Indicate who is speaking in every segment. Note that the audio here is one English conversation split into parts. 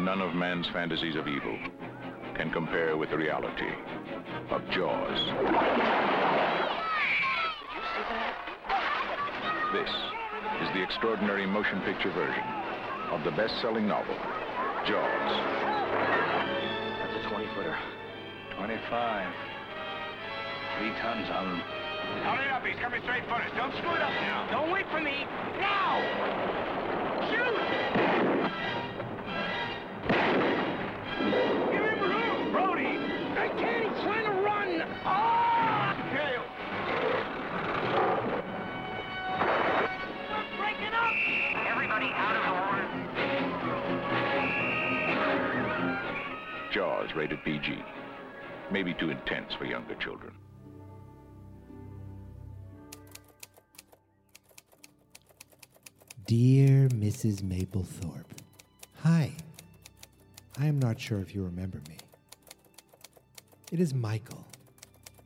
Speaker 1: none of man's fantasies of evil can compare with the reality of Jaws. This is the extraordinary motion picture version of the best-selling novel, Jaws.
Speaker 2: That's a 20 footer.
Speaker 3: 25. Three tons on him.
Speaker 4: Hold it up, he's coming straight for us. Don't screw it up now. Don't wait for me. Now! Shoot!
Speaker 1: Jaws, rated PG. Maybe too intense for younger children.
Speaker 5: Dear Mrs. Maplethorpe, Hi. I am not sure if you remember me. It is Michael.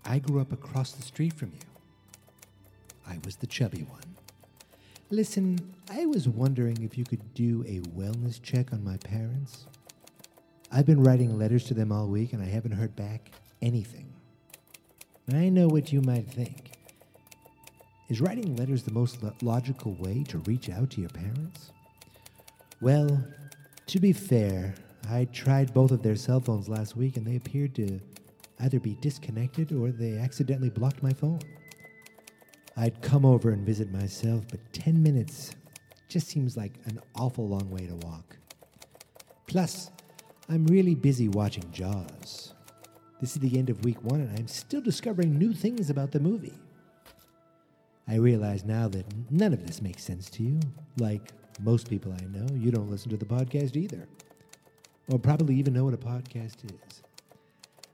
Speaker 5: I grew up across the street from you. I was the chubby one. Listen, I was wondering if you could do a wellness check on my parents. I've been writing letters to them all week and I haven't heard back anything. I know what you might think. Is writing letters the most lo- logical way to reach out to your parents? Well, to be fair, I tried both of their cell phones last week and they appeared to either be disconnected or they accidentally blocked my phone. I'd come over and visit myself, but 10 minutes just seems like an awful long way to walk. Plus, I'm really busy watching Jaws. This is the end of week one, and I'm still discovering new things about the movie. I realize now that none of this makes sense to you. Like most people I know, you don't listen to the podcast either. Or probably even know what a podcast is.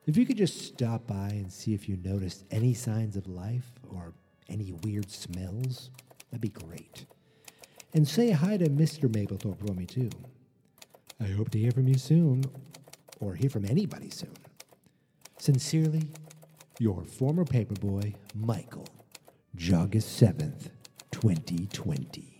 Speaker 5: If you could just stop by and see if you noticed any signs of life or any weird smells, that'd be great. And say hi to Mr. Maplethorpe for me, too. I hope to hear from you soon, or hear from anybody soon. Sincerely, your former paperboy, Michael, August 7th, 2020.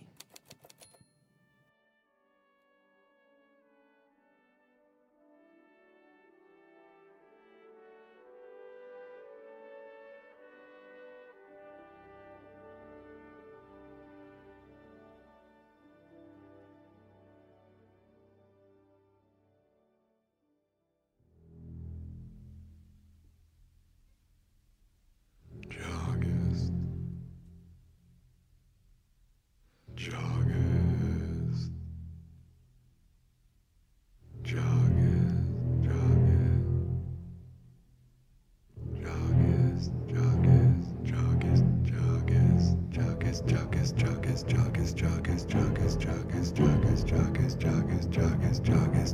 Speaker 6: strong as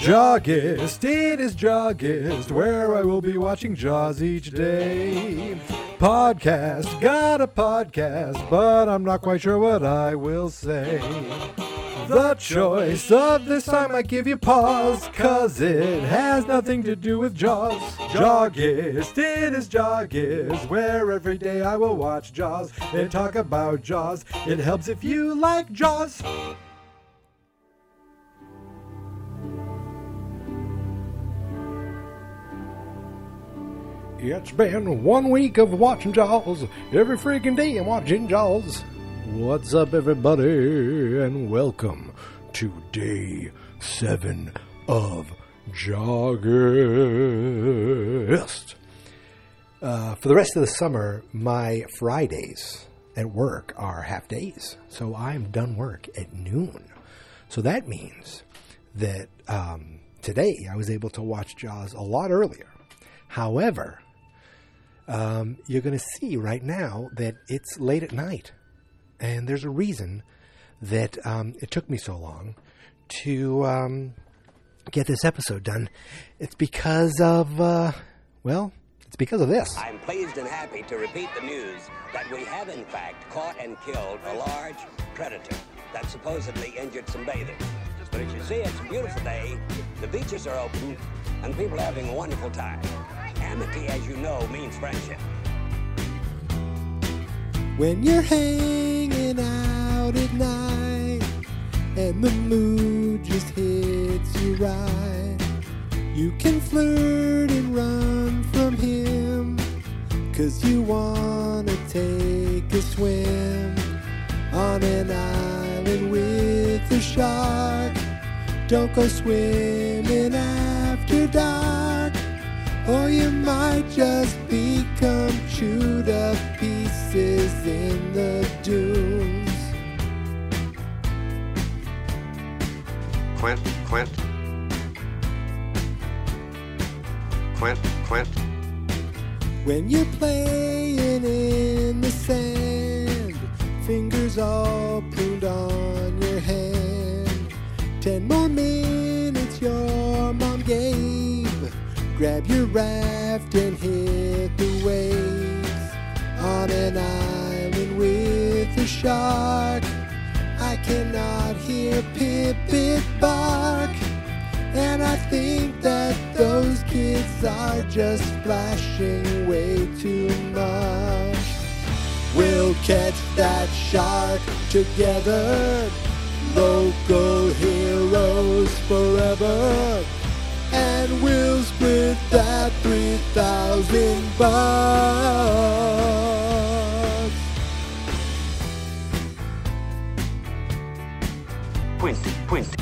Speaker 6: Jawgust, it is Jawgust, where I will be watching Jaws each day. Podcast, got a podcast, but I'm not quite sure what I will say. The choice of this time I give you pause, cause it has nothing to do with Jaws. Jawgust, it is Jawgust, where every day I will watch Jaws and talk about Jaws. It helps if you like Jaws. It's been one week of watching Jaws. Every freaking day I'm watching Jaws. What's up, everybody, and welcome to day seven of Jawgust. Uh, for the rest of the summer, my Fridays at work are half days. So I'm done work at noon. So that means that um, today I was able to watch Jaws a lot earlier. However, um, you're going to see right now that it's late at night. And there's a reason that um, it took me so long to um, get this episode done. It's because of, uh, well, it's because of this.
Speaker 7: I'm pleased and happy to repeat the news that we have, in fact, caught and killed a large predator that supposedly injured some bathers. But as you see, it's a beautiful day, the beaches are open, and people are having a wonderful time. Amity, as you know, means friendship.
Speaker 5: When you're hanging out at night and the mood just hits you right, you can flirt and run from him. Cause you wanna take a swim on an island with a shark. Don't go swimming after dark, or you might just become chewed up pieces in the dunes.
Speaker 8: Quint, Quint. Quint, Quint.
Speaker 5: When you're playing in the sand, fingers all pruned on your hand. Ten more minutes your mom gave. Grab your raft and hit the waves on an island with a shark. I cannot hear Pip Pip bark. And I think that those kids are just splashing way too much. We'll catch that shark together, local heroes forever. We'll split that 3,000 bucks.
Speaker 2: Puente, puente.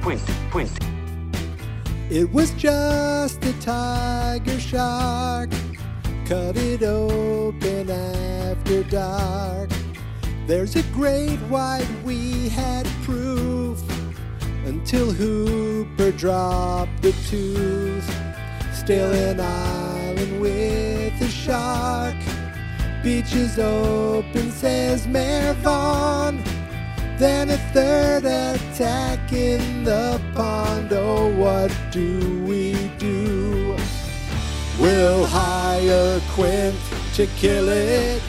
Speaker 2: Puente, puente.
Speaker 5: It was just a tiger shark. Cut it open after dark. There's a great white, we had proof. Until Hooper dropped the tooth. Still an island with a shark. Beaches open, says Mayor Vaughn. Then a third attack in the pond. Oh, what do we do? We'll hire Quint to kill it.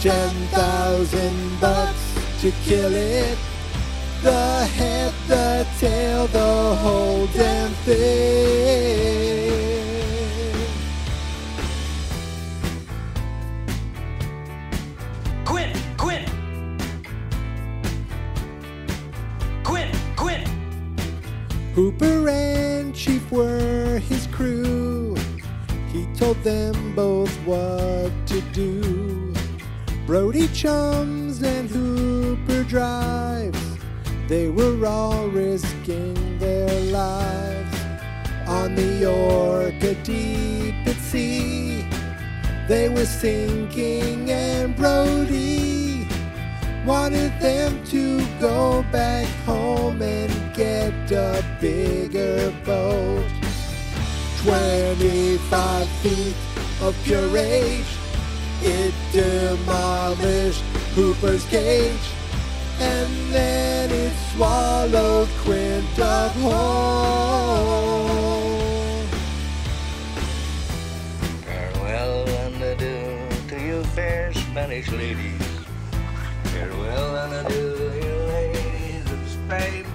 Speaker 5: Ten thousand bucks to kill it. Wanted them to go back home and get a bigger boat. 25 feet of pure rage, it demolished Hooper's cage, and then it swallowed Quint up whole.
Speaker 3: Farewell and adieu to you fair Spanish ladies. Farewell and adieu, you ladies of Spain.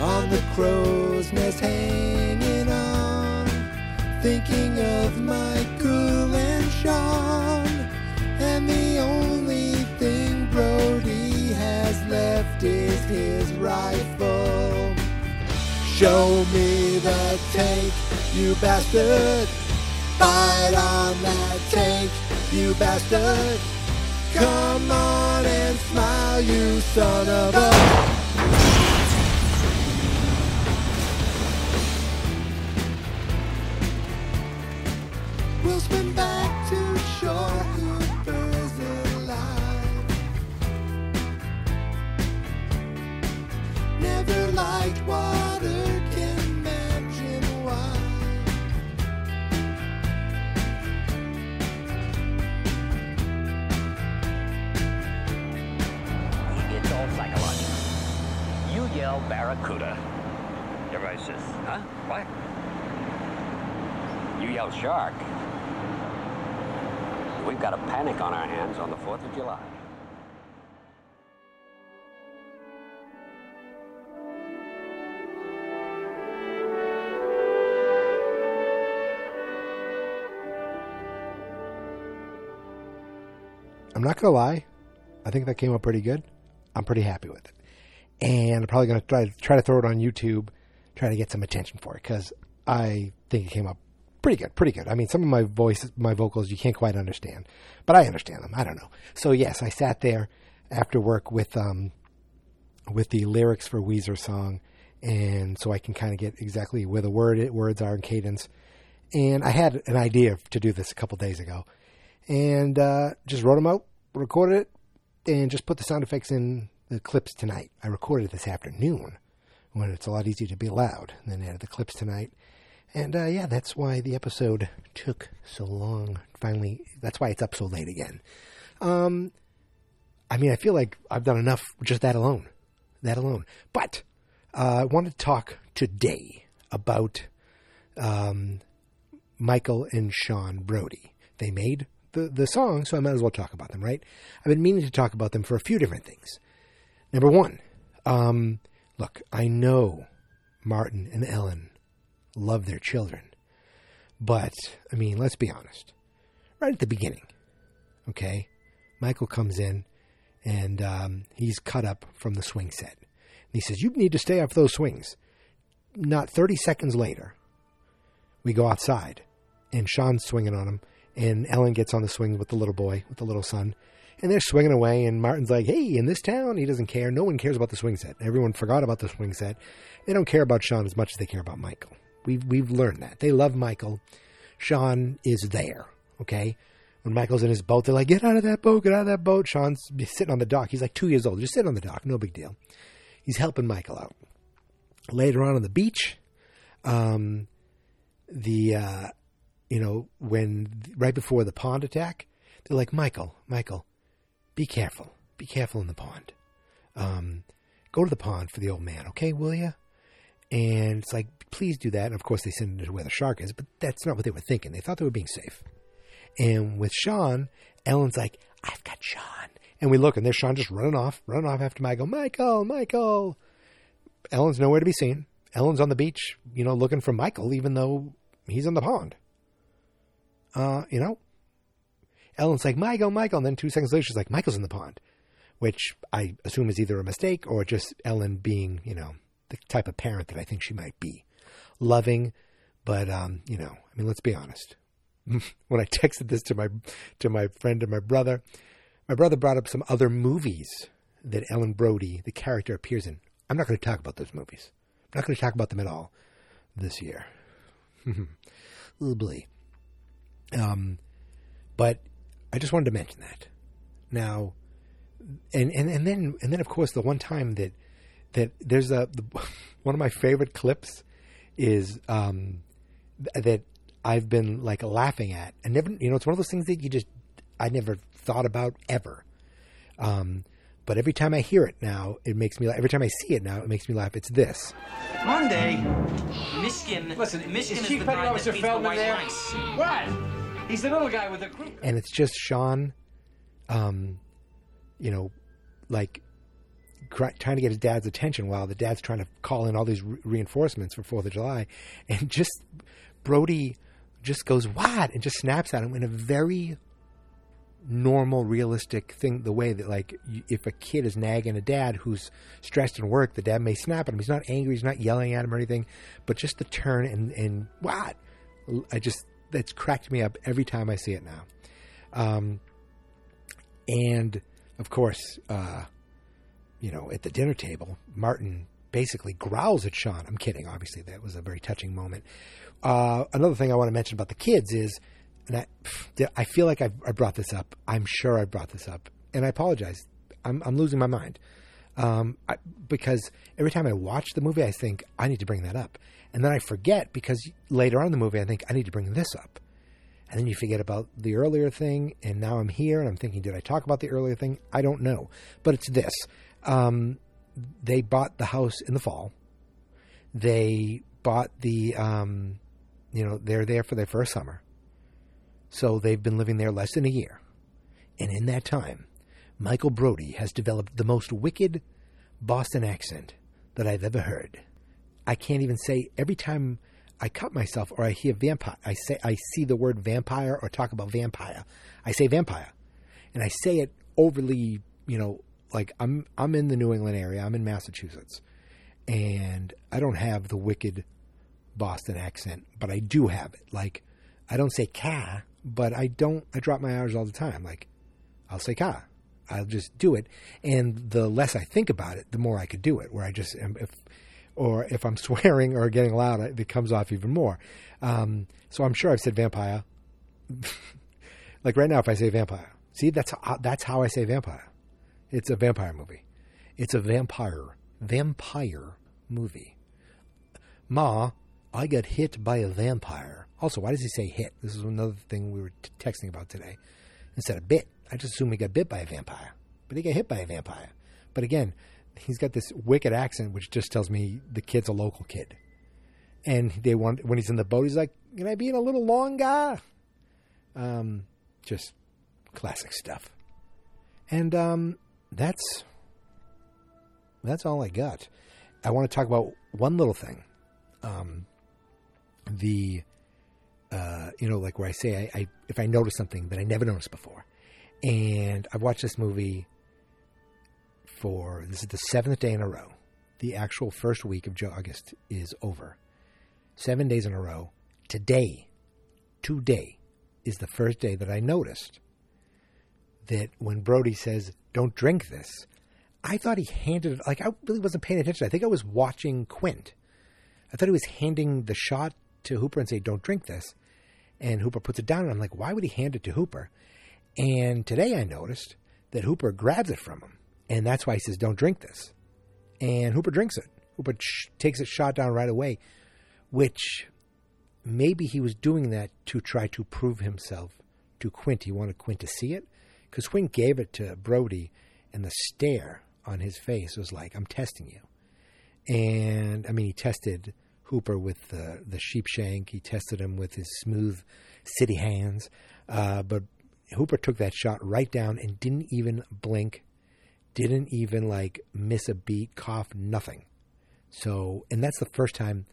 Speaker 5: on the crow's nest hanging on, thinking his rifle. Show me the tank, you bastard. Fight on that tank, you bastard. Come on and smile, you son of a...
Speaker 7: shark. We've got a panic on our hands on the 4th of July.
Speaker 5: I'm not gonna lie, I think that came out pretty good. I'm pretty happy with it, and I'm probably gonna try try to throw it on YouTube, try to get some attention for it because I think it came up pretty good, pretty good. I mean, some of my voice, my vocals, you can't quite understand, but I understand them. I don't know. So yes, I sat there after work with um with the lyrics for Weezer song, and so I can kind of get exactly where the word words are in cadence. And I had an idea to do this a couple days ago, and uh, just wrote them out, recorded it, and just put the sound effects in the clips tonight. I recorded it this afternoon when it's a lot easier to be loud, then added the clips tonight. And uh, yeah, that's why the episode took so long. Finally, that's why it's up so late again. Um, I mean, I feel like I've done enough just that alone. That alone. But uh, I want to talk today about um, Michael and Sean Brody. They made the, the song, so I might as well talk about them, right? I've been meaning to talk about them for a few different things. Number one, um, look, I know Martin and Ellen love their children, but I mean, let's be honest. Right at the beginning, okay, Michael comes in and um, he's cut up from the swing set. And he says, You need to stay off those swings. Not 30 seconds later, we go outside and Sean's swinging on him, and Ellen gets on the swing with the little boy, with the little son, and they're swinging away. And Martin's like, "Hey, in this town, he doesn't care. No one cares about the swing set. Everyone forgot about the swing set. They don't care about Sean as much as they care about Michael. We've we've learned that they love Michael. Sean is there. Okay." When Michael's in his boat, they're like, "Get out of that boat! Get out of that boat!" Sean's sitting on the dock. He's like two years old. Just sit on the dock. No big deal. He's helping Michael out. Later on on the beach, um, the uh, you know when right before the pond attack, they're like, "Michael, Michael, be careful. Be careful in the pond. Um, go to the pond for the old man, okay? Will you?" And it's like, "Please do that." And of course, they send him to where the shark is, but that's not what they were thinking. They thought they were being safe. And with Sean, Ellen's like, "I've got Sean." And we look, and there's Sean just running off, running off after Michael. Michael, Michael. Ellen's nowhere to be seen. Ellen's on the beach, you know, looking for Michael, even though he's in the pond. Uh, you know, Ellen's like, Michael, Michael. And then two seconds later, she's like, Michael's in the pond, which I assume is either a mistake or just Ellen being, you know, the type of parent that I think she might be. Loving, but, um, you know, I mean, let's be honest. when I texted this to my, to my friend and my brother, my brother brought up some other movies that Ellen Brody, the character, appears in. I'm not going to talk about those movies. I'm not going to talk about them at all this year. Oobly. Um, but I just wanted to mention that. Now, and, and, and then and then of course the one time that that there's a the, one of my favorite clips is um, th- that I've been like laughing at and never you know it's one of those things that you just I never thought about ever. Um, but every time I hear it now, it makes me. laugh. Every time I see it now, it makes me laugh. It's this.
Speaker 2: Monday, Michigan.
Speaker 9: Listen,
Speaker 2: Michigan
Speaker 9: is
Speaker 2: is
Speaker 9: Chief
Speaker 2: the
Speaker 9: Petty
Speaker 2: bride
Speaker 9: Officer
Speaker 2: that feeds the white
Speaker 9: there?
Speaker 2: mice.
Speaker 9: What? He's the little guy with the crew.
Speaker 5: and it's just Sean, um, you know, like cr- trying to get his dad's attention while the dad's trying to call in all these re- reinforcements for Fourth of July, and just Brody just goes what and just snaps at him in a very normal, realistic thing. The way that like if a kid is nagging a dad who's stressed in work, the dad may snap at him. He's not angry. He's not yelling at him or anything, but just the turn and and what I just that's cracked me up every time I see it now. Um, and of course, uh, you know, at the dinner table, Martin basically growls at Sean. I'm kidding. Obviously, that was a very touching moment. Uh, another thing I want to mention about the kids is, and I, I feel like I've, I brought this up. I'm sure I brought this up, and I apologize. I'm, I'm losing my mind um, I, because every time I watch the movie, I think I need to bring that up, and then I forget because later on in the movie, I think I need to bring this up, and then you forget about the earlier thing, and now I'm here and I'm thinking, did I talk about the earlier thing? I don't know, but it's this. Um, they bought the house in the fall. They bought the, um, you know, they're there for their first summer. So they've been living there less than a year. And in that time, Michael Brody has developed the most wicked Boston accent that I've ever heard. I can't even say every time I cut myself or I hear vampire, I say I see the word vampire or talk about vampire. I say vampire, and I say it overly, you know, like I'm I'm in the New England area. I'm in Massachusetts, and I don't have the wicked Boston accent, but I do have it. Like I don't say "ca," but I don't. I drop my R's all the time. Like I'll say "ca." I'll just do it, and the less I think about it, the more I could do it. Where I just if or if I'm swearing or getting loud, it comes off even more. Um, so I'm sure I've said vampire. like right now, if I say vampire, see that's how, that's how I say vampire. It's a vampire movie. It's a vampire vampire movie. Ma, I got hit by a vampire. Also, why does he say hit? This is another thing we were t- texting about today. Instead of bit, I just assume he got bit by a vampire, but he got hit by a vampire. But again, he's got this wicked accent, which just tells me the kid's a local kid. And they want when he's in the boat, he's like, "Can I be in a little long guy?" Um, just classic stuff. And um, that's that's all I got. I want to talk about one little thing. Um, the uh, you know, like where I say I, I if I notice something that I never noticed before, and I've watched this movie for this is the seventh day in a row. The actual first week of August is over. Seven days in a row. Today, today, is the first day that I noticed that when Brody says, Don't drink this, I thought he handed it, like, I really wasn't paying attention. I think I was watching Quint. I thought he was handing the shot to Hooper and say, Don't drink this. And Hooper puts it down, and I'm like, Why would he hand it to Hooper? And today I noticed that Hooper grabs it from him. And that's why he says, don't drink this. And Hooper drinks it. Hooper sh- takes it shot down right away, which maybe he was doing that to try to prove himself to Quint. He wanted Quint to see it because Quint gave it to Brody, and the stare on his face was like, I'm testing you. And I mean, he tested Hooper with the, the sheep shank, he tested him with his smooth city hands. Uh, but Hooper took that shot right down and didn't even blink didn't even like miss a beat, cough, nothing. So, and that's the first time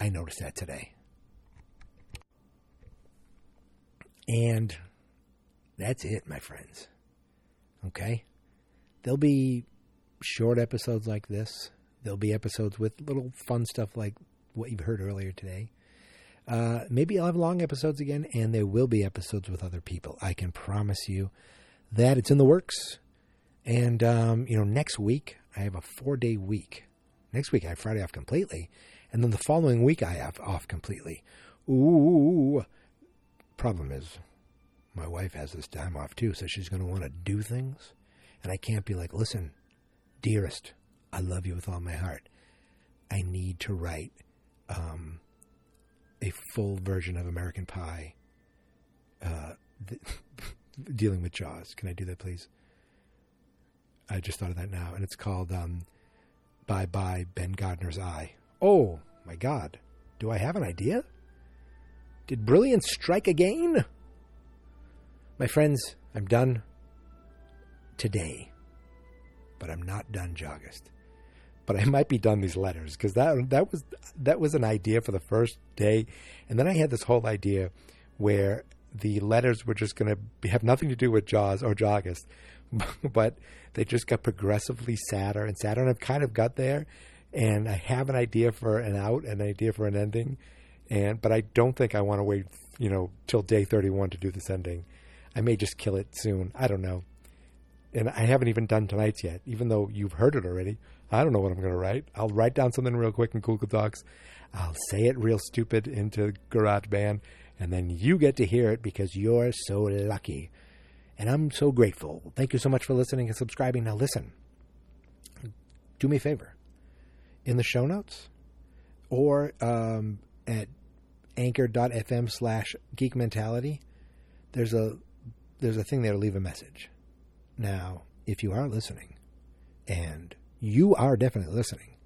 Speaker 5: I noticed that today. And that's it, my friends. Okay? There'll be short episodes like this. There'll be episodes with little fun stuff like what you've heard earlier today. Uh, maybe I'll have long episodes again, and there will be episodes with other people. I can promise you that it's in the works. And, um, you know, next week, I have a four day week. Next week, I have Friday off completely. And then the following week, I have off completely. Ooh. Problem is, my wife has this time off too, so she's going to want to do things. And I can't be like, listen, dearest, I love you with all my heart. I need to write um, a full version of American Pie uh, th- dealing with Jaws. Can I do that, please? I just thought of that now, and it's called um, Bye Bye Ben Gardner's Eye. Oh my God. Do I have an idea? Did brilliance strike again? My friends, I'm done today, but I'm not done Jawgust. But I might be done these letters because that that was that was an idea for the first day, and then I had this whole idea where the letters were just going to have nothing to do with Jaws or Jawgust, but they just got progressively sadder and sadder. And I've kind of got there, and I have an idea for an out, an idea for an ending, and but I don't think I want to wait, you know, till day thirty-one to do this ending. I may just kill it soon. I don't know. And I haven't even done tonight's yet, even though you've heard it already. I don't know what I'm going to write. I'll write down something real quick in Google Docs. I'll say it real stupid into GarageBand, and then you get to hear it because you're so lucky. And I'm so grateful. Thank you so much for listening and subscribing. Now, listen, do me a favor. In the show notes or um, at anchor.fm slash geek mentality, there's a there's a thing there to leave a message. Now, if you are listening, and you are definitely listening,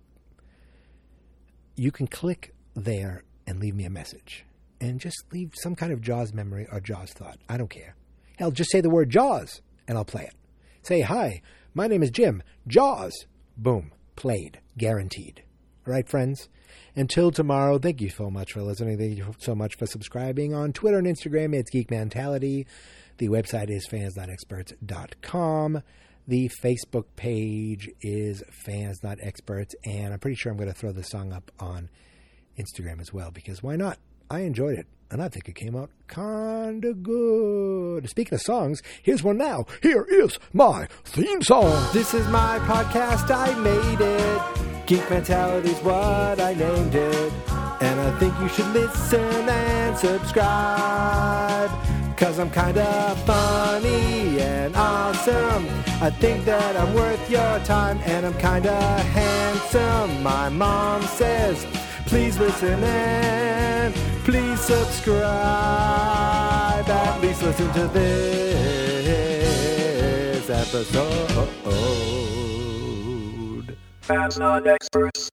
Speaker 5: you can click there and leave me a message. And just leave some kind of Jaws memory or Jaws thought. I don't care. Hell, just say the word Jaws and I'll play it. Say, hi, my name is Jim. Jaws. Boom. Played. Guaranteed. All right, friends? Until tomorrow, thank you so much for listening. Thank you so much for subscribing. On Twitter and Instagram, it's Geek Mentality. The website is fansnotexperts.com. The Facebook page is Fans Not Experts, and I'm pretty sure I'm going to throw the song up on Instagram as well because why not? I enjoyed it, and I think it came out kinda good. Speaking of songs, here's one now. Here is my theme song.
Speaker 10: This is my podcast, I made it. Geek Mentality's what I named it. And I think you should listen and subscribe. Cause I'm kinda funny and awesome. I think that I'm worth your time and I'm kinda handsome. My mom says, please listen and please subscribe. At least listen to this episode.
Speaker 11: Fans not experts.